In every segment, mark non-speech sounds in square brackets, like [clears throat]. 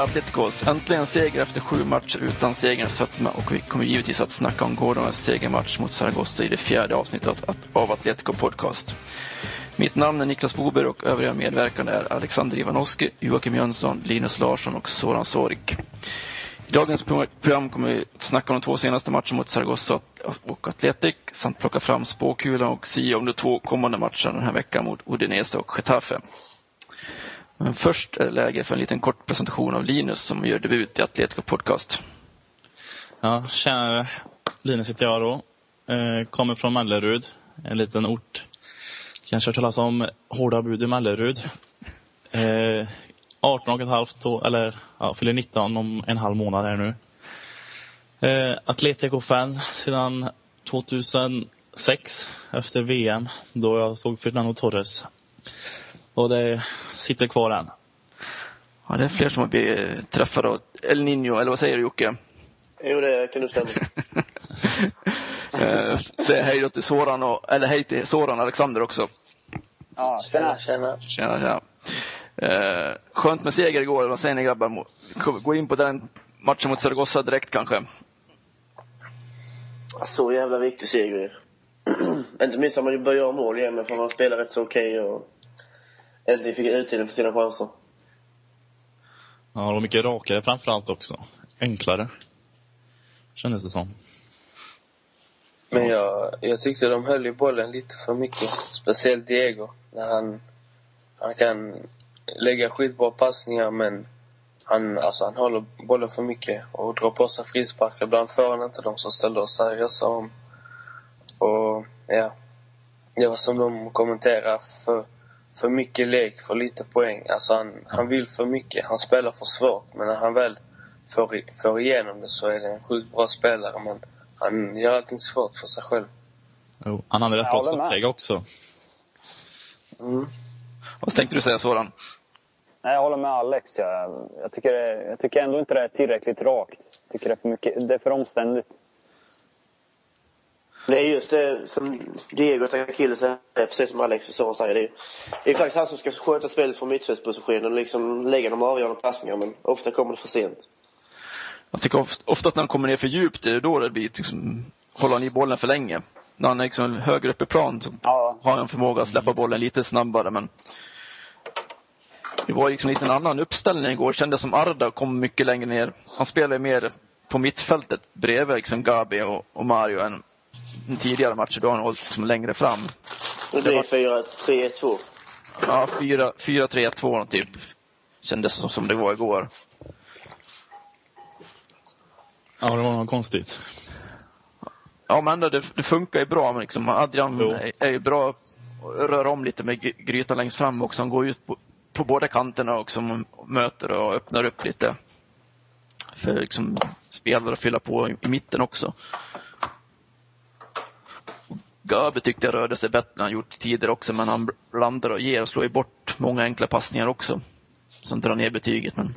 Hola Äntligen seger efter sju matcher utan segerns sötma och vi kommer givetvis att snacka om gårdagens segermatch mot Zaragoza i det fjärde avsnittet av Atletico Podcast. Mitt namn är Niklas Bober och övriga medverkande är Alexander Ivanovski, Joakim Jönsson, Linus Larsson och Soran Sorg. I dagens program kommer vi att snacka om de två senaste matcherna mot Zaragoza och Atletic samt plocka fram spåkulan och se om de två kommande matcherna den här veckan mot Udinese och Getafe. Men först är det läge för en liten kort presentation av Linus som gör debut i Atletico Podcast. Ja, tjena. Linus heter jag då. Eh, kommer från Mellerud, en liten ort. Kanske har talas om Hårda bud i Mellerud. Eh, 18 och ett halvt, år, eller ja, fyller 19 om en halv månad här nu. Eh, Atletico-fan sedan 2006 efter VM då jag såg Fernando Torres. Och det sitter kvar än. Ja, det är fler som har blivit träffade av El Nino, eller vad säger du Jocke? Jo, det kan du stämma. [laughs] eh, säg hej då till Soran, och, eller hej till Soran Alexander också. Ja, tjena, tjena. Tjena, tjena. Eh, skönt med seger igår, vad säger ni grabbar? Gå in på den matchen mot Zaragoza direkt kanske. Så jävla viktig seger [clears throat] Inte minst att man börjar göra mål igen, men för man spelar rätt så okej och äntligen fick utdelning för sina chanser. Ja, de var mycket rakare framförallt också. Enklare. Kändes det som. Men jag, jag tyckte de höll i bollen lite för mycket. Speciellt Diego. När han, han kan lägga skitbra passningar men han, alltså, han håller bollen för mycket och drar på sig frisparkar. Ibland får han inte dem som ställde oss seriösa om. Och ja, det var som de kommenterade för för mycket lek, för lite poäng. Alltså han, han vill för mycket. Han spelar för svårt. Men när han väl får, får igenom det så är det en sjukt bra spelare. Men han gör allting svårt för sig själv. Jo, han hade rätt bra skottläge också. Mm. Vad tänkte du säga Soran? Nej, jag håller med Alex. Jag, jag, tycker, jag tycker ändå inte det är tillräckligt rakt. Jag tycker det är för, mycket, det är för omständigt. Det är just det som Diego Takille säger, precis som Alex och Soran säger. Det är, det är faktiskt han som ska sköta spelet från mittfältspositionen och liksom lägga de avgörande passningarna, men ofta kommer det för sent. Jag tycker ofta att när han kommer ner för djupt, det är då det blir liksom, håller han i bollen för länge. När han är liksom högre upp i plan så ja. har han förmåga att släppa bollen lite snabbare, men det var liksom lite en annan uppställning igår. Kändes som Arda kom mycket längre ner. Han spelade mer på mittfältet bredvid liksom Gabi och, och Mario än tidigare matcher. Då har han hållit liksom längre fram. Det blir 4-3-1-2? Ja, 4-3-1-2 typ. Kändes som, som det var igår. Ja, det var något konstigt. Ja, men det, det funkar ju bra. Men liksom, Adrian är, är ju bra att röra om lite med Grytan längst fram också. Han går ut på, på båda kanterna och liksom möter och öppnar upp lite för liksom, spelare att fylla på i, i mitten också. Gabi tyckte jag rörde sig bättre än han gjort tidigare också, men han blandar och ger och slår ju bort många enkla passningar också. Som drar ner betyget, men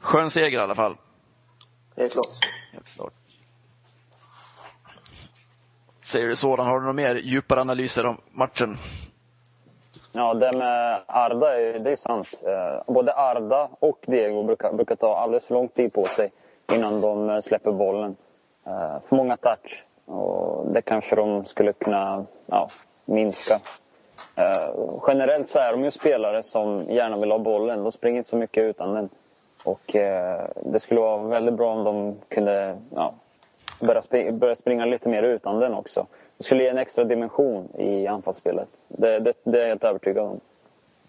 skön seger i alla fall. Helt klart. Helt klart. Säger du sådan, har du några mer djupare analyser om matchen? Ja, det med Arda, är, det är sant. Eh, både Arda och Diego brukar, brukar ta alldeles för lång tid på sig innan de eh, släpper bollen. Eh, för många touch. Och det kanske de skulle kunna ja, minska. Uh, generellt så är de ju spelare som gärna vill ha bollen. De springer inte så mycket utan den. Och uh, det skulle vara väldigt bra om de kunde ja, börja, springa, börja springa lite mer utan den också. Det skulle ge en extra dimension i anfallsspelet. Det, det, det är jag helt övertygad om.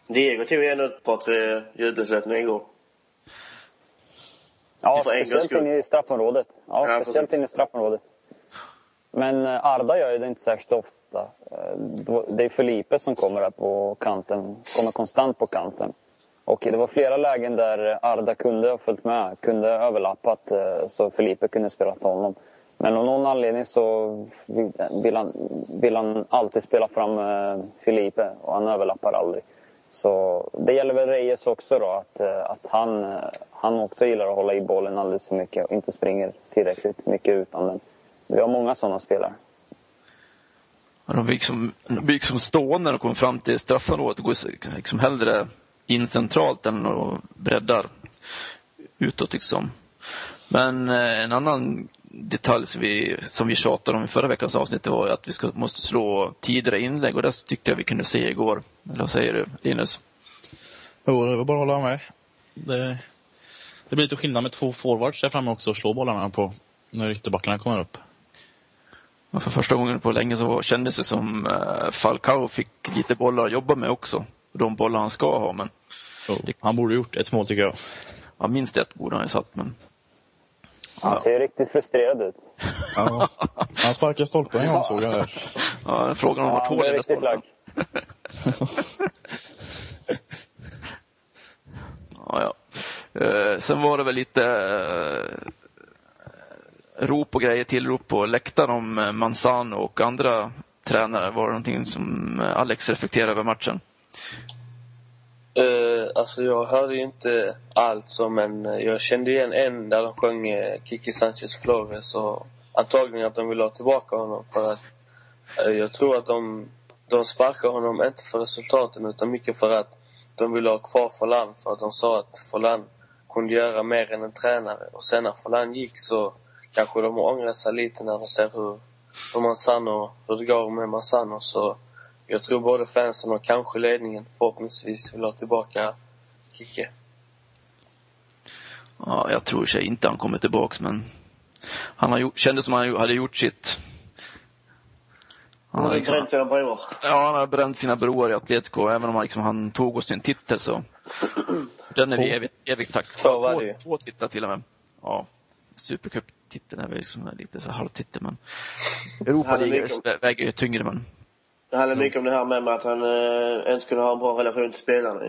Diego tog ju ändå ett par, tre jubelsläppningar igår. Ja, speciellt inne i straffområdet. Ja, ja speciellt inne i straffområdet. Men eh, Arda gör ju det inte särskilt ofta. Eh, det är Felipe som kommer där på kanten, kommer konstant på kanten. Och det var flera lägen där Arda kunde ha följt med, kunde ha överlappat eh, så Felipe kunde spela till honom. Men av någon anledning så vill han, vill han alltid spela fram Felipe och han överlappar aldrig. Så det gäller väl Reyes också då, att, att han, han också gillar att hålla i bollen alldeles för mycket och inte springer tillräckligt mycket utan den. Vi har många sådana spelare. de blir liksom, de blir liksom stående när de kommer fram till straffområdet och går liksom hellre in centralt än och breddar utåt liksom. Men eh, en annan detalj som vi, som vi tjatade om i förra veckans avsnitt var att vi ska, måste slå tidigare inlägg och det tyckte jag vi kunde se igår. Eller vad säger du Linus? Jo, det var bara att hålla med. Det, det blir lite skillnad med två forwards där framme också och slå bollarna på när ytterbackarna kommer upp. Och för första gången på länge så kändes det som uh, Falcao fick lite bollar att jobba med också. De bollar han ska ha men... Oh, han borde gjort ett mål tycker jag. Ja, minst ett borde han ju satt men... Han ser riktigt frustrerad ut. Ja. Han sparkade stolpen en gång såg jag där. Ja, frågan om vart hål i stolpen. [laughs] ja, ja. Eh, sen var det väl lite eh, rop och grejer, tillrop på läktaren om eh, Manzano och andra tränare. Var det någonting som eh, Alex reflekterade över matchen? Uh, alltså jag hörde ju inte allt så men jag kände igen en där de sjöng Kiki Sanchez Flores och antagligen att de vill ha tillbaka honom för att uh, jag tror att de, de sparkade honom inte för resultaten utan mycket för att de ville ha kvar Forlan för att de sa att Forlan kunde göra mer än en tränare och sen när Forlan gick så kanske de ångrar sig lite när de ser hur, hur Manzano, hur det går med Manzano så jag tror både fansen och kanske ledningen förhoppningsvis vill ha tillbaka Kicke. Ja, jag tror sig inte han kommer tillbaks men han har gjort, kändes som han hade gjort sitt. Han har liksom, bränt sina broar. Ja, han har bränt sina broar i Atletico. Även om han, liksom, han tog oss till en titel så. [clears throat] Den är vi evigt, evigt tack. Så var det Två titlar till och med. Ja. Supercup-titeln är väl liksom lite så halvtitel men Europa väger ju tyngre men det handlar mycket om det här med att han eh, inte kunde ha en bra relation till spelarna.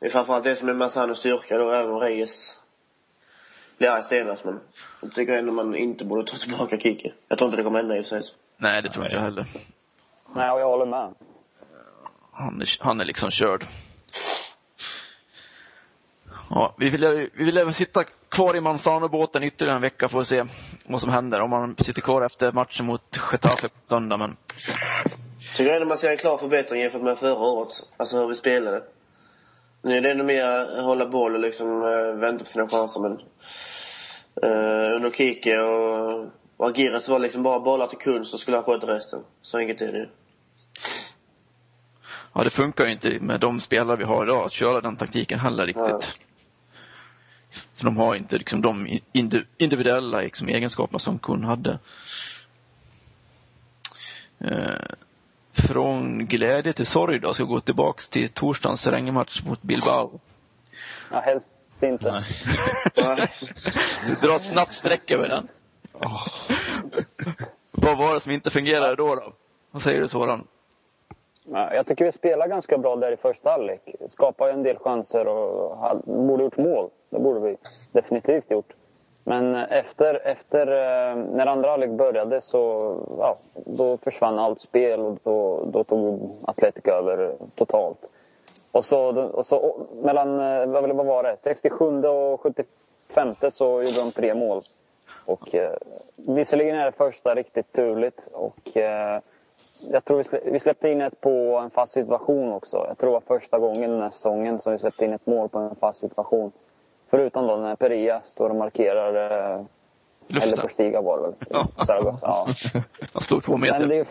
Det är framförallt det som är Massanos styrka då, även om Reyes blir arg senast. Men jag tycker ändå man inte borde ta tillbaka Kiki. Jag tror inte det kommer hända i och för sig. Nej, det tror inte jag heller. Nej, och jag håller med. Han är, han är liksom körd. Ja, vi vill, vi vill sitta kvar i Manzano-båten ytterligare en vecka för att se vad som händer. Om man sitter kvar efter matchen mot Getafe på söndag. Men... Tycker ändå man ser en klar förbättring jämfört med förra året. Alltså hur vi spelade. Nu är det ännu mer hålla boll och liksom äh, vänta på sina chanser. Men äh, under Kike och, och Agiras var liksom bara bollar till kund så skulle han sköta resten. Så enkelt är det. Ja, det funkar ju inte med de spelare vi har idag att köra den taktiken heller riktigt. Ja. För de har inte liksom, de individuella liksom, egenskaperna som Kun hade. Eh, från glädje till sorg då, ska gå tillbaks till torsdagens regnmatch mot Bilbao. Ja, helst inte. [laughs] Dra ett snabbt streck över den. Oh. Vad var det som inte fungerade då? då? Vad säger du Soran? Jag tycker vi spelar ganska bra där i första halvlek. Skapade en del chanser och hade, borde gjort mål. Det borde vi definitivt gjort. Men eh, efter, efter eh, när andra halvlek började så ja, då försvann allt spel och då, då tog Atletic över totalt. Och så, och så mellan, eh, vad var det, 67 och 75 så gjorde de tre mål. Och eh, visserligen är det första riktigt turligt och eh, jag tror vi, släppte in ett på en fast situation också. Jag tror det var första gången den här säsongen som vi släppte in ett mål på en fast situation. Förutom då när Peria står och markerar eh. Eller på Stiga var det väl? [laughs] Ja. Ja. Han stod två meter det är,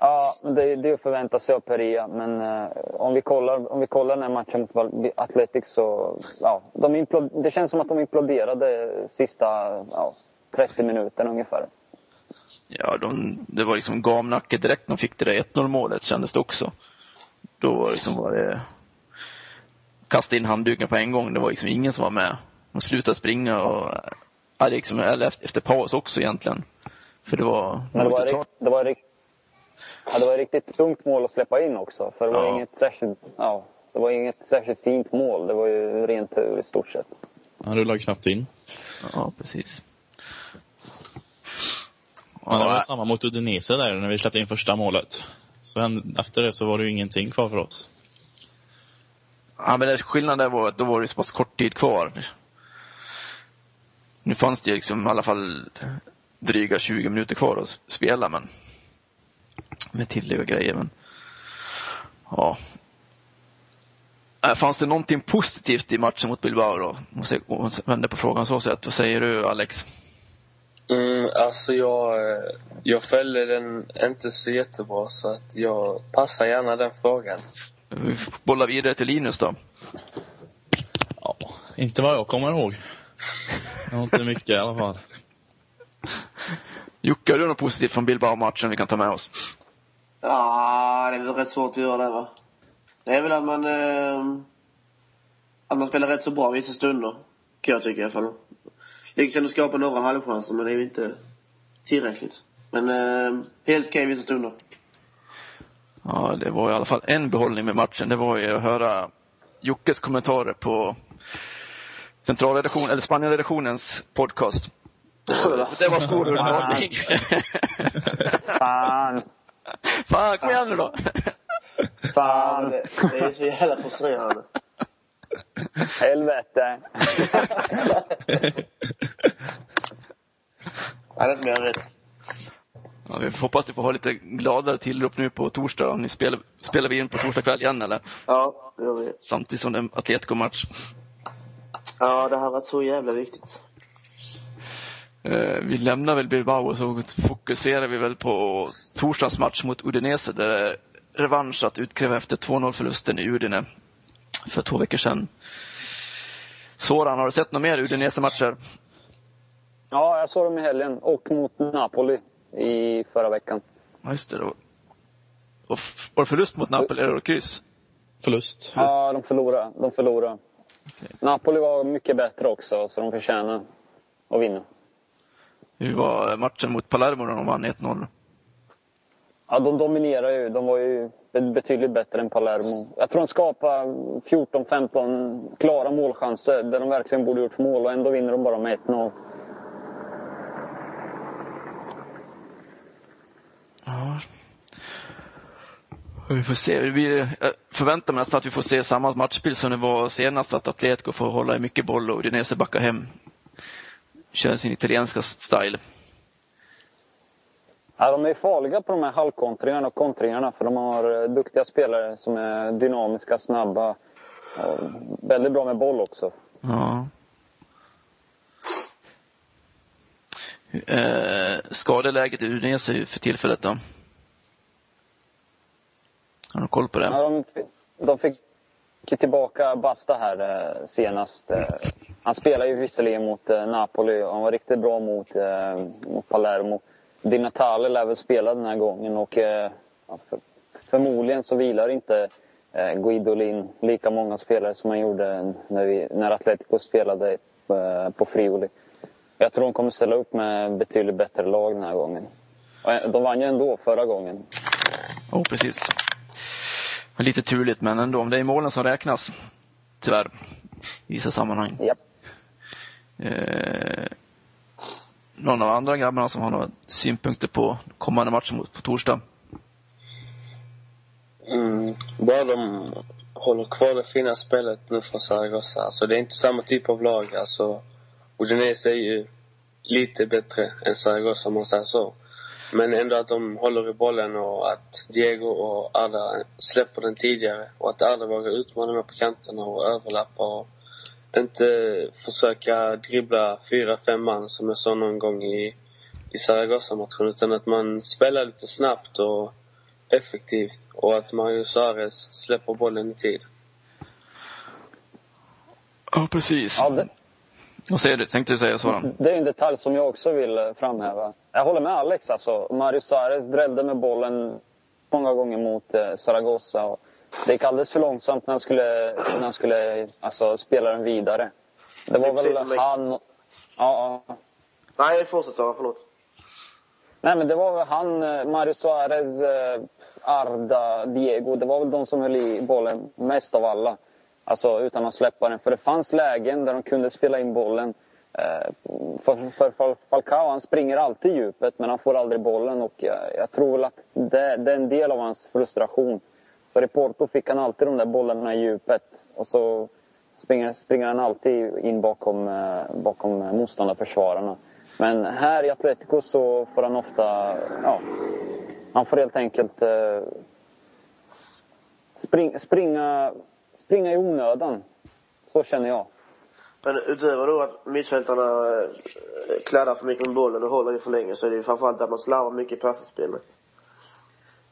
Ja, det, det är att förvänta sig av Peria. Men eh, om, vi kollar, om vi kollar den här matchen mot Atletic så... Ja, de implod, det känns som att de imploderade sista ja, 30 minuterna ungefär. Ja, de, det var liksom gamnacke direkt de fick det där 1-0 målet kändes det också. Då liksom var det kasta in handduken på en gång. Det var liksom ingen som var med. De slutade springa och ja, liksom, eller efter, efter paus också egentligen. För det var... Men det var, rikt, det var, rikt, ja, det var ett riktigt tungt mål att släppa in också. För det var ja. inget särskilt... Ja, Det var inget särskilt fint mål. Det var ju ren tur i stort sett. Han rullade knappt in. Ja, precis. Men det var samma mot Udinese där när vi släppte in första målet. Så efter det så var det ju ingenting kvar för oss. Ja, men det, skillnaden var att då var det så pass kort tid kvar. Nu fanns det liksom i alla fall dryga 20 minuter kvar att spela, men med tillägg och grejer. Men, ja. Äh, Fanns det någonting positivt i matchen mot Bilbao då? Måste jag vända på frågan så sätt. Vad säger du Alex? Mm, alltså jag, eh, jag följde den inte så jättebra så att jag passar gärna den frågan. Vi bollar vidare till Linus då. Ja, inte vad jag kommer ihåg. Det var inte mycket i alla fall. Jocke, har du något positivt från Bilbao-matchen vi kan ta med oss? Ja, det är väl rätt svårt att göra det va. Det är väl att man, eh, att man spelar rätt så bra vissa stunder. Kan jag tycka i alla fall. Lyckas ändå skapa några halvchanser men det är ju inte tillräckligt. Men eh, helt okej vissa stunder. Ja, det var i alla fall en behållning med matchen. Det var ju att höra Jockes kommentarer på centralredaktion, eller Spanienredaktionens podcast. Det var stor underhållning. Fan! Fan, kom igen nu då! Fan! det, det är så jävla frustrerande. Helvete! Ja, det är rätt. Ja, vi hoppas att vi får ha lite gladare tillrop nu på torsdag. Ni spelar, spelar vi in på torsdag kväll igen eller? Ja, det gör vi. Samtidigt som det är en Atletico-match. Ja, det har varit så jävla viktigt. Eh, vi lämnar väl Bilbao och så fokuserar vi väl på torsdagens match mot Udinese där det är revansch att utkräva efter 2-0 förlusten i Udine för två veckor sedan. Soran, har du sett några mer Udinese-matcher? Ja, jag såg dem i helgen. Och mot Napoli i förra veckan. Ja, just det. Då. Och var det förlust mot Napoli eller kryss? Förlust. Ja, de förlorade. De förlorade. Napoli var mycket bättre också, så de förtjänar att vinna. Hur var matchen mot Palermo när de vann 1-0? Ja, de dominerar ju. De var ju betydligt bättre än Palermo. Jag tror de skapade 14-15 klara målchanser där de verkligen borde gjort mål och ändå vinner de bara med 1-0. Ja. Vi får se. Vi jag förväntar mig nästan att vi får se samma matchbild som det var senast, att Atletico får hålla i mycket boll och Udinese backar hem. Kör sin italienska style. Ja, de är farliga på de här halvkontringarna och kontringarna för de har eh, duktiga spelare som är dynamiska, snabba. Och väldigt bra med boll också. Ja. Eh, skadeläget i Udinese för tillfället då? Har du koll på det? Ja, de, de fick tillbaka Basta här eh, senast. Eh, han spelade ju visserligen mot eh, Napoli och han var riktigt bra mot, eh, mot Palermo. Di Natale lär väl spela den här gången och eh, för, förmodligen så vilar inte eh, Guidolin lika många spelare som han gjorde när, vi, när Atletico spelade eh, på Friuli. Jag tror de kommer ställa upp med betydligt bättre lag den här gången. Och, eh, De vann ju ändå förra gången. Jo, precis. Lite turligt, men ändå. Det är målen som räknas. Tyvärr. I vissa sammanhang. Japp. Någon av andra grabbarna som har några synpunkter på kommande match mot på torsdag? Mm, bara de håller kvar det fina spelet nu från Zaragoza. Alltså det är inte samma typ av lag. Alltså, Udinese är ju lite bättre än Zaragoza om man säger så. Men ändå att de håller i bollen och att Diego och Arda släpper den tidigare. Och att Arda vågar utmana med på kanterna och överlappa och inte försöka dribbla fyra, fem man som jag sa någon gång i, i Zaragoza-matchen. Utan att man spelar lite snabbt och effektivt och att Mario Suarez släpper bollen i tid. Ja, precis. Ja, det, Vad säger du? Tänkte du säga Soran? Det är en detalj som jag också vill eh, framhäva. Jag håller med Alex. Alltså. Mario Suarez drällde med bollen många gånger mot eh, Zaragoza. Och det gick alldeles för långsamt när han skulle, när han skulle alltså, spela den vidare. Det var som väl det- han... Ja, ja. Nej, fortsätt Sara, förlåt. Nej, men det var väl han, eh, Mario Suarez. eh, Arda, Diego, det var väl de som höll i bollen mest av alla. Alltså utan att släppa den. För det fanns lägen där de kunde spela in bollen. Eh, för, för, för Falcao, han springer alltid i djupet men han får aldrig bollen och jag, jag tror att det, det, är en del av hans frustration. För i Porto fick han alltid de där bollarna i djupet och så springer, springer han alltid in bakom, eh, bakom motståndarförsvararna. Men här i Atletico så får han ofta, ja, han får helt enkelt eh, spring, springa, springa i onödan. Så känner jag. Men utöver då att mittfältarna eh, kladdar för mycket med bollen och håller det för länge så är det framförallt att man slarvar mycket i passningsspelet.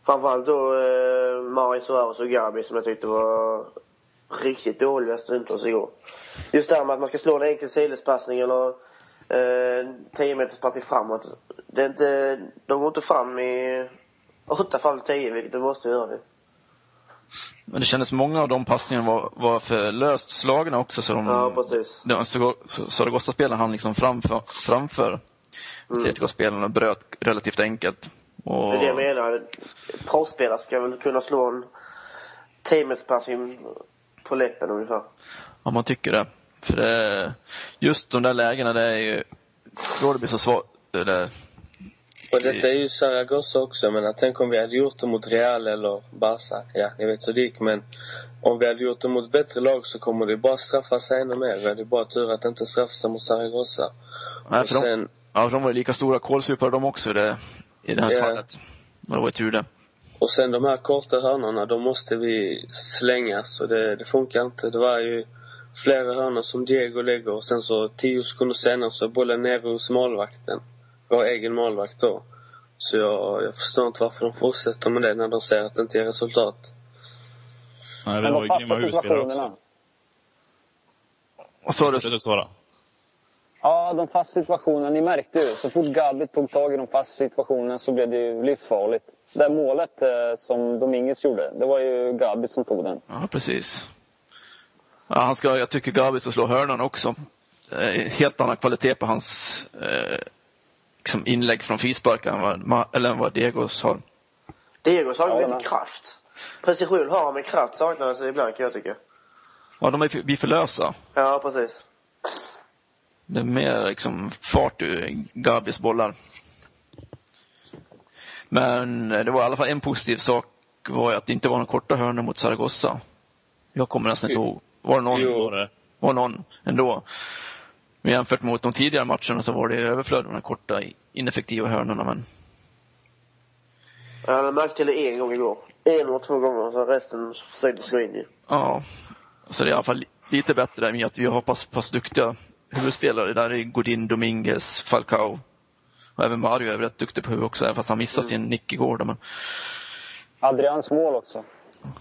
Framförallt då eh, Mari Suarez och Gabi som jag tyckte var riktigt dåliga stundtals igår. Just det här med att man ska slå en enkel sidledspassning eller eh, 10 meters passning framåt. Det är inte, de går inte fram i åtta fall tio, vilket de måste göra. Det. Men det kändes många av de passningarna var, var för löst slagna också. Så de, Ja, precis. de, så, så, Zaragoza-spelarna hann liksom framför, framför Atletico-spelarna och bröt relativt enkelt. Och, Det är det jag menar. Proffsspelare ska väl kunna slå en 10 meters passning på läppen ungefär. Ja, man tycker det. För det, just de där lägena, det är ju, då det blir så svårt. Eller, Och detta är ju Zaragoza också. Men tänk om vi hade gjort det mot Real eller Barca. Ja, ni vet hur det gick. Men om vi hade gjort det mot bättre lag så kommer det bara straffa sig ännu mer. Vi hade bara tur att det inte straffa sig mot Zaragoza. nej, Och för de, sen, ja, för de var ju lika stora kålsupare de också det, i det här Ja. fallet. Men det var ju tur det. och sen de här korta hörnorna, de måste vi slänga. Så det, det funkar inte. Det var ju flera hörnor som Diego lägger och sen så tio sekunder senare så är bollen nere hos målvakten. Vår egen målvakt då. Så jag, jag förstår inte varför de fortsätter med det när de ser att det inte ger resultat. Nej, vi Men har de ju grymma huvudspelare också. Vad sa du? Svara. Ja, de fasta situationerna. Ni märkte ju, så fort Gabi tog tag i de fasta situationerna så blev det ju livsfarligt. Det där målet eh, som Dominguez gjorde, det var ju Gabi som tog den. Ja, precis. Ja, han ska, jag tycker Gabi ska slå hörnan också. Är helt annan kvalitet på hans eh, liksom inlägg från frisparkar än vad, eller än vad Diegos har. Diego saknar Ja, lite men- kraft. Precision har han, men kraft saknas ibland kan jag tycka. Ja, de är för, blir för lösa. Ja, precis. Det är mer liksom fart ur Gabis bollar. Men det var i alla fall en positiv sak var att det inte var några korta hörnor mot Zaragoza. Jag kommer nästan inte ihåg. Var det någon? Jo. Var det? Var någon ändå. Men jämfört mot de tidigare matcherna så var det överflöd av de korta ineffektiva hörnorna. Men Jag hade märkt till det en gång igår. En eller två gånger, så resten försökte slå in ju. ja, så det är i alla fall li- lite bättre med att vi har pass, pass duktiga huvudspelare. Där är Godin, Dominguez, Falcao. Och även Mario är rätt duktig på huvud också, även fast han missade sin nick igår. Då, men Adrians mål också.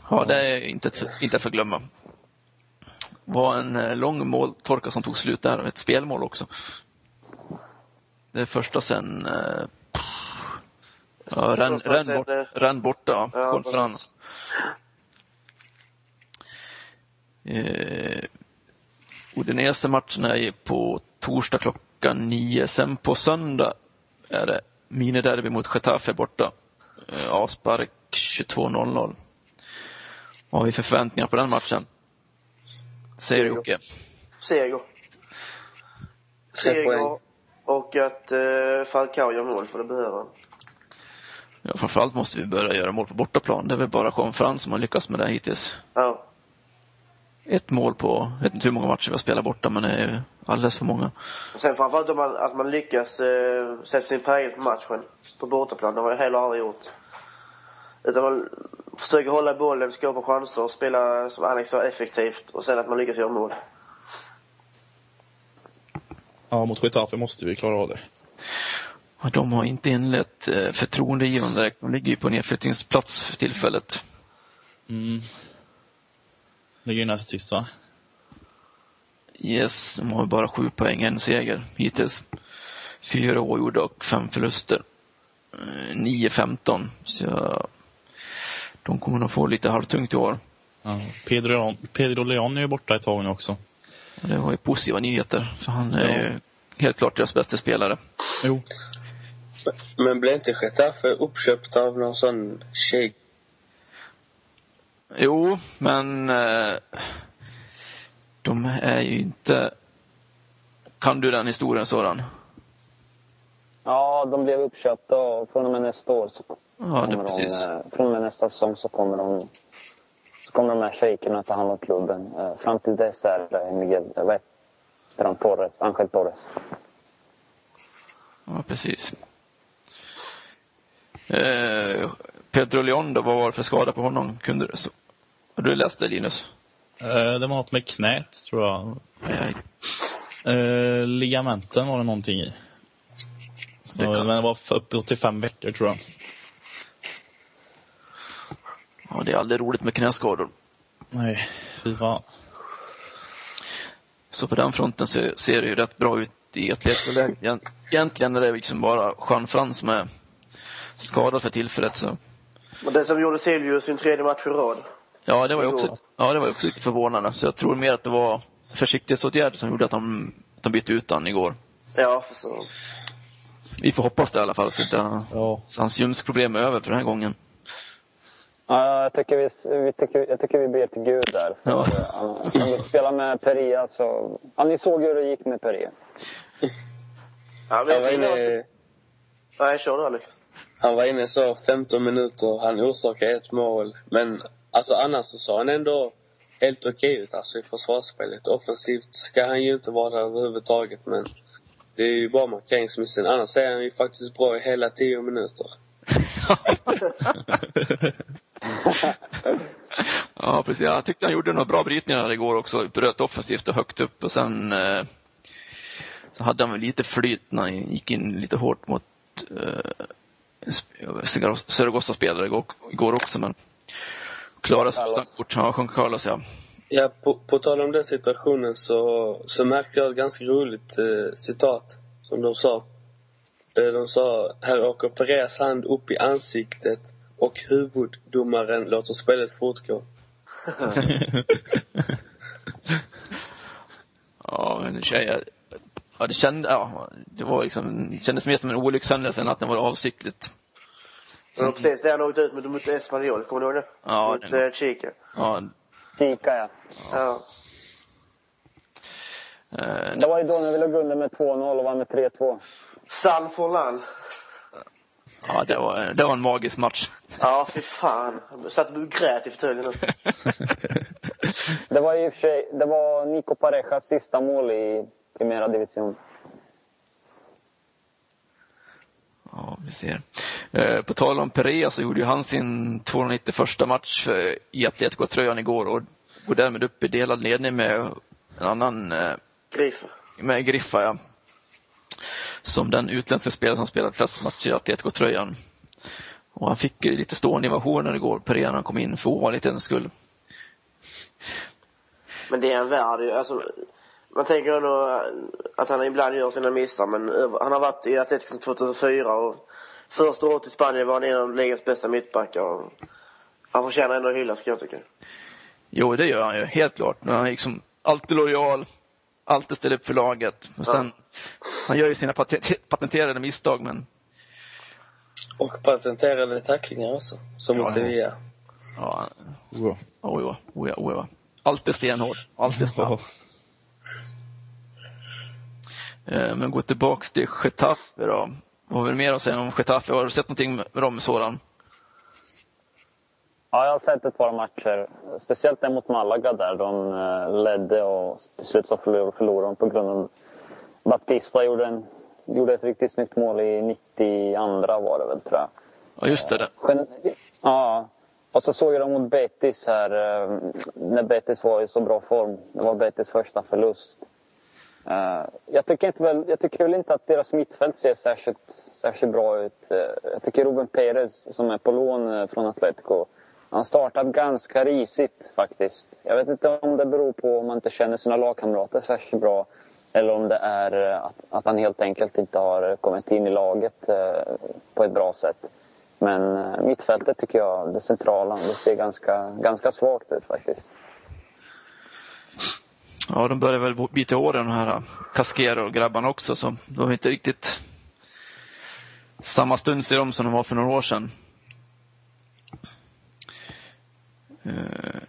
Ja, det är inte inte att förglömma. Det var en eh, lång måltorka som tog slut där och ett spelmål också. Det är första sen eh, ja, Renn sen, bort, Renn borta, Ja, Konfran. precis. Eh, Udinese-matchen är ju på torsdag klockan nio. Sen på söndag är det miniderby mot Getafe borta. Eh, avspark 22.00. Vad har vi för förväntningar på den matchen? Säger Seger. Jocke. Seger. Seger och att uh, Falcao gör mål, för det behöver han. Ja, framförallt måste vi börja göra mål på bortaplan. Det är väl bara Jean Frans som har lyckats med det hittills. Ja. Ett mål på, jag vet inte hur många matcher vi har spelat borta, men det är ju alldeles för många. Och sen framförallt om man, att man lyckas uh, sätta sin prägel på matchen på bortaplan. Det har jag heller aldrig gjort. Utan man försöker hålla bollen, skapa chanser och spela, som Alex sa, effektivt. Och sen att man lyckas göra mål. Ja, mot Getafe måste vi klara av det. Ja, de har inte inlett eh, förtroendegivande direkt. De ligger ju på nedflyttningsplats för tillfället. Mm. Näst sist va? Yes, de har bara sju poäng, en seger hittills. Fyra oavgjorda och fem förluster. Eh, 9-15, så jag, de kommer nog få lite halvtungt i år. Ja. Pedro, Leon- Pedro Leon är ju borta ett tag nu också. Och det var ju positiva nyheter, för han är Ja. ju helt klart deras bästa spelare. Jo. Men blev inte Getafe uppköpt av någon sån shejk Jo, men eh, de är ju inte... Kan du den historien sådan? Ja, de blev uppköpta och från och med nästa år så Ja, det kommer är de, precis. eh, från och med nästa säsong så kommer de så kommer de här shejkerna ta hand om klubben. Eh, Fram till dess är det Miguel, vad heter han, Torres, Angel Torres. Ja, precis. Eh, Pedro Leon då, vad var det för skada på honom? Kunde du, så, har du läst det Linus? Eh, Det var något med knät, tror jag. Eh, ligamenten var det någonting i. Så, Det kan- Men det var för- upp till fem veckor, tror jag. Ja, det är aldrig roligt med knäskador. Nej, fy fan. Så på den fronten ser, ser det ju rätt bra ut i Atletico-läget. Egent- Egentligen är det liksom bara Juan Fran som är skadad för tillfället. Så. Och det som gjorde Silvio sin tredje match i rad. Ja, det var ju också, ja, det var också lite förvånande. Så jag tror mer att det var försiktighetsåtgärder som gjorde att de, att de bytte ut han igår. Ja, för så. Vi får hoppas det i alla fall, så, inte, Ja. så hans ljumskproblem är över för den här gången. Ja, jag tycker vi, vi, tycker, jag tycker vi ber till Gud där. Ja. eh, han, han vill spela med Peria så... Ja, ni såg hur det gick med Peria. Ja, men jag var inne. Nej, kör du Alex. han var inne så 15 minuter, han orsakade ett mål. Men alltså annars så såg han ändå helt okej ut alltså i försvarsspelet. Offensivt ska han ju inte vara där överhuvudtaget men det är ju bara markeringsmissen. Annars är han ju faktiskt bra i hela 10 minuter. [laughs] Ja, precis. Jag tyckte han gjorde några bra brytningar igår också. Bröt offensivt och högt upp och sen eh, så hade han väl lite flyt när han gick in lite hårt mot eh, Zaragoza-spelare igår, igår också, men klarade sig utan kort. Ja, Juan Carlos, ja. Ja, på, på tal om den situationen så, så märkte jag ett ganska roligt eh, citat som de sa. Eh, de sa, här åker Pereas hand upp i ansiktet och huvuddomaren låter spelet fortgå. [laughs] Ja, men tjejer, ja, det, kände, ja, det var liksom, det kändes mer som en olyckshändelse än att det var avsiktligt. Men precis det han åkte ut mot, mot Espanyol, kommer du ihåg det? Ja, mot det- eh, Chica. Ja, Kika, ja. Ja. eh, Det var ju då när vi låg under med 2-0 och vann med 3-2. San Forlan. ja det, var, det var en magisk match. Ja, fy fan. Jag satt och grät i fåtöljen. [laughs] Det var i och för sig, det var Nico Parejas sista mål i Primera Division. Ja, vi ser. Eh, på tal om Perea så gjorde ju han sin 291 match i Atletico-tröjan igår och går därmed upp i delad ledning med en annan, eh, Griff. med Griffa, ja. Som den utländska spelare som spelat flest matcher i Atletico-tröjan. Och han fick lite stående invasioner igår, Perea, när han kom in för ovanlighetens skull. Men det är en värld ju. Alltså, man tänker ändå att han ibland gör sina missar, men han har varit i Atletico sedan 2004 och första året i Spanien var han en av ligans bästa mittbackar. Och han förtjänar ändå att hyllas kan jag tycka. Jo, det gör han ju, helt klart. Men han är liksom alltid lojal, alltid ställer upp för laget. Och sen, Han gör ju sina paten- patenterade misstag, men Och patenterade tacklingar också, som Ja, i ja. Sevilla. ja, Ja. oj, oj, oj, oj. Alltid stenhård, alltid snabb. Eh, Men gå tillbaks till Getafe då. Vad har vi mer att säga om Getafe? Har du sett någonting med dem sådan? Ja, jag har sett ett par matcher. Speciellt den mot Malaga där de eh, ledde och till slut så förlor- förlorade de på grund av Baptista gjorde, en, gjorde ett riktigt snyggt mål i 92 var det väl tror jag. Ja, just det. Gen- Ja. Och så såg jag dem mot Betis här, eh, när Betis var i så bra form. Det var Betis första förlust. Eh, jag tycker, inte väl, jag tycker väl inte att deras mittfält ser särskilt, särskilt bra ut. Eh, jag tycker Ruben Perez, som är på lån eh, från Atletico, han startat ganska risigt faktiskt. Jag vet inte om det beror på om man inte känner sina lagkamrater särskilt bra. Eller om det är att, att han helt enkelt inte har kommit in i laget på ett bra sätt. Men mittfältet tycker jag, det centrala, det ser ganska, ganska svagt ut faktiskt. Ja, de börjar väl bita i åren de här Casquero och grabbarna också, så de är inte riktigt samma stund ser de som de var för några år sedan. Eh,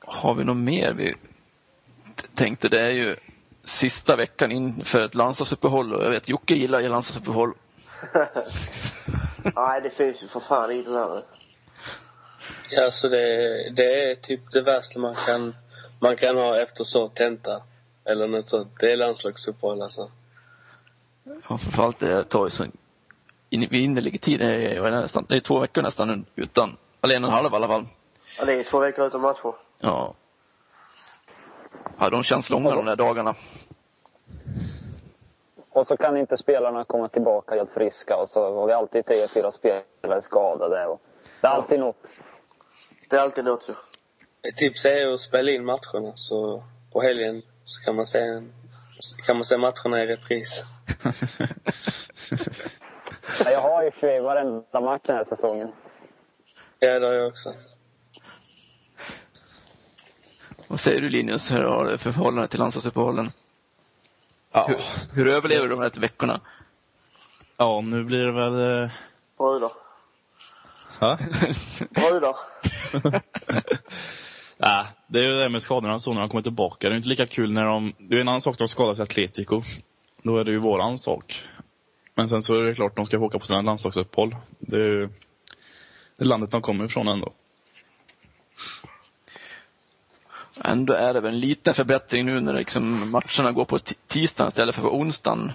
har vi något mer vi tänkte? Det är ju sista veckan inför ett landslagsuppehåll och jag vet Jocke gillar ju landslagsuppehåll. [laughs] Nej, det finns ju för fan inget värre. Ja, så det, det är typ det värsta man kan, man kan ha efter så tenta. Eller något sånt. Det är landslagsuppehåll alltså. Ja, framförallt det tar ju så in, innerlig tid. Det är, nästan, det är två veckor nästan utan, eller en och en halv i alla fall. Ja, det är två veckor utan matcher. Ja. Ja, de känns långa de där dagarna. Och så kan inte spelarna komma tillbaka helt friska och så har vi alltid tre, fyra spelare skadade. Och det är alltid något. Det är alltid något ju. Ett tips är att spela in matcherna så på helgen så kan man se, en, kan man se matcherna i repris. [laughs] Ja, Jag har ju sig varenda match den här säsongen. Ja, det har jag också. Vad säger du Linus, hur har du för förhållande till landslagsuppehållen? Ja. Hur, hur överlever du de här veckorna? ja, nu blir det väl... eh, Brudar. Ja. Brudar. [laughs] [laughs] Äh, det är ju det där med skadorna så när de kommer tillbaka. Det är inte lika kul när de... Det är en annan sak när de skadas i Atletico. Då är det ju våran sak. Men sen så är det klart de ska få åka på sina landslagsuppehåll. Det är ju det är landet de kommer ifrån ändå. Ändå är det väl en liten förbättring nu när liksom matcherna går på tisdagen istället för på onsdagen.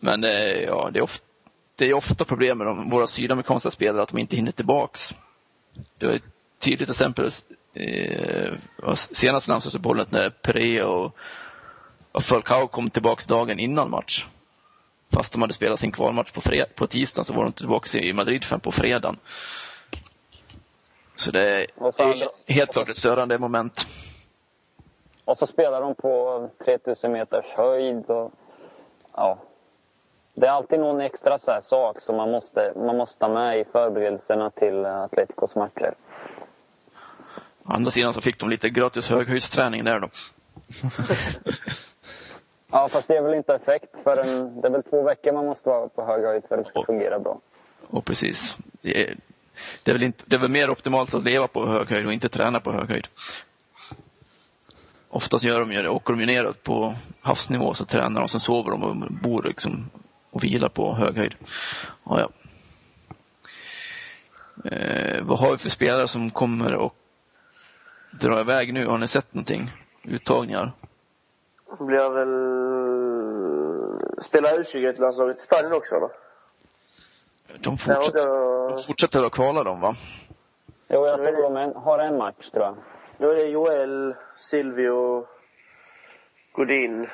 Men det är, ja, det är, ofta, det är ofta problem med de, våra sydamerikanska spelare att de inte hinner tillbaks. Det var ett tydligt exempel eh, senaste landslagsuppehållet när Perea och, och Falcao kom tillbaks dagen innan match. Fast de hade spelat sin kvalmatch på, fred, på tisdagen så var de tillbaka i Madrid förrän på fredagen. Så det är helt klart ett störande moment. Och så spelar de på 3000 meters höjd. Och, ja. Det är alltid någon extra så här sak som man måste, man måste ha med i förberedelserna till Atleticos matcher. Å andra sidan så fick de lite gratis höghöjdsträning där då. [laughs] Ja, fast det är väl inte effekt förrän... Det är väl två veckor man måste vara på hög höjd för att det ska fungera bra. Och precis. Det är, det är, väl, inte, det är väl mer optimalt att leva på hög höjd och inte träna på hög höjd. Oftast gör de ju det. Åker de ju neråt på havsnivå så tränar de, sen sover de och bor liksom och vilar på hög höjd. Ja, ja. Eh, vad har vi för spelare som kommer och dra iväg nu? Har ni sett någonting? Uttagningar? Blir väl... Spelar U21-landslaget i Spanien också eller? De fortsätter, jag... de fortsätter att kvala dem va? Jo, jag tror de en, har en match, tror jag. Nu är det Joel, Silvio, Godin.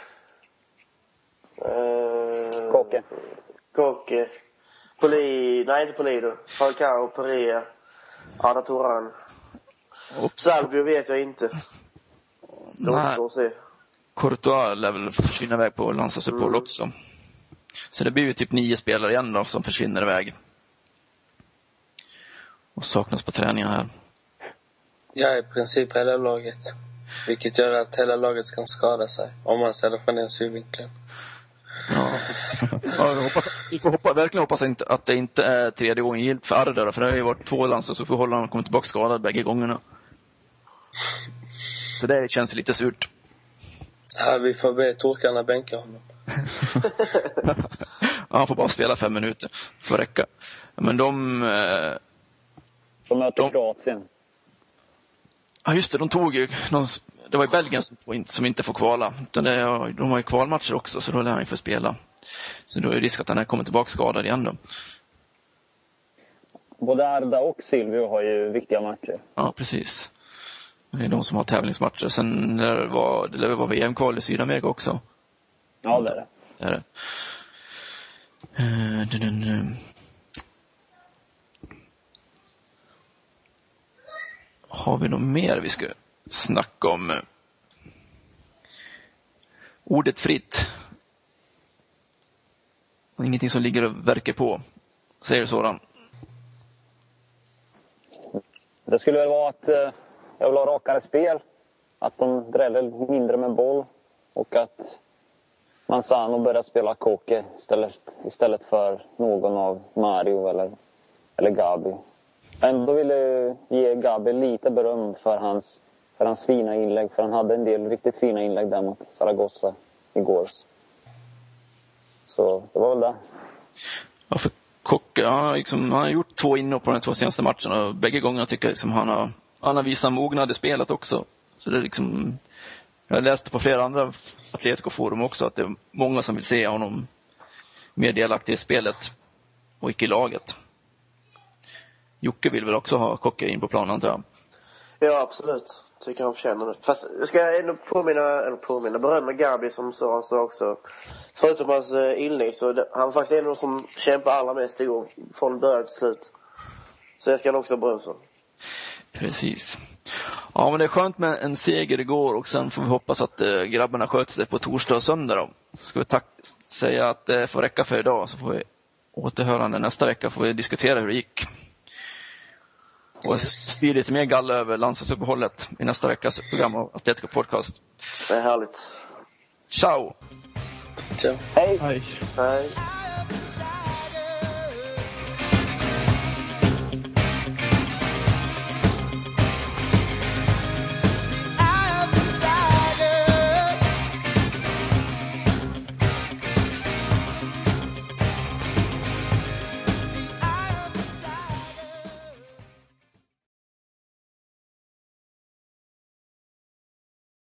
Eh, Kåke. Kåke. Poli... Nej, inte Polido. Falcao, Perea. Arda Turan. Salvio vet jag inte. Det Nej. återstår att se. Courtois lär väl försvinna iväg på landslagsuppehåll Mm. också. Så det blir ju typ nio spelare igen då som försvinner iväg. Och saknas på träningarna här. Ja, i princip hela laget. Vilket gör att hela laget kan skada sig. Om man ser det från den synvinkeln. Ja. [laughs] ja, vi, hoppas, vi får hoppa, verkligen hoppas inte, att det inte är tredje gången gillt för Arda då, för det har ju varit två landslagsuppehåll och han kommer tillbaka skadad bägge gångerna. Så det känns lite surt. Ja, vi får be turkarna bänka honom. Ja, [laughs] han får bara spela fem minuter. Får räcka. Men de... Eh, De möter De- Kroatien. Ja just det, de tog ju någon, det var ju Belgien som, som inte får kvala. Det, de har ju kvalmatcher också så då lär han ju få spela. Så då är det risk att han kommer tillbaka skadad igen då. Både Arda och Silvio har ju viktiga matcher. Ja, precis. Det är de som har tävlingsmatcher. Sen lär det vara, det lär väl vara VM-kval i Sydamerika också. Ja, det är det. Det är det. Eh, dun, dun, dun. Har vi något mer vi ska snacka om? Ordet fritt. Ingenting som ligger och verkar på. Säger sådan. Det skulle väl vara att eh, jag vill ha rakare spel. Att de dräller mindre med boll. Och att Manzano börjar spela Koke istället, istället för någon av Mario eller, eller Gabi. Ändå vill jag ge Gabi lite beröm för hans, för hans fina inlägg. För han hade en del riktigt fina inlägg där mot Zaragoza igår. Så det var väl det. Ja, för Kocke, han har, liksom, han har gjort två inhopp på de två senaste matcherna och bägge gångerna tycker jag liksom han har, han har visat mognad i spelet också. Så det är liksom, jag läste på flera andra Atletico-forum också att det är många som vill se honom mer delaktig i spelet och icke i laget. Jocke vill väl också ha Kocke in på planen antar jag? Ja, absolut. Tycker han förtjänar det. Fast jag ska ändå påminna, eller påminna, berömma Gabi som sa, han sa också. Förutom hans eh, inlägg så det, han var faktiskt en av de som kämpade allra mest igår. Från början till slut. Så jag ska han också ha beröm för. Precis. Ja, men det är skönt med en seger igår och sen får vi hoppas att äh, grabbarna sköter sig på torsdag och söndag då. Ska vi tack säga att det får räcka för idag så får vi återhörande nästa vecka får vi diskutera hur det gick. Och yes. sprida lite mer galla över landslagsuppehållet i nästa veckas program av Atletico Podcast. Det är härligt. Ciao! Ciao. Hej! Hej. Hej.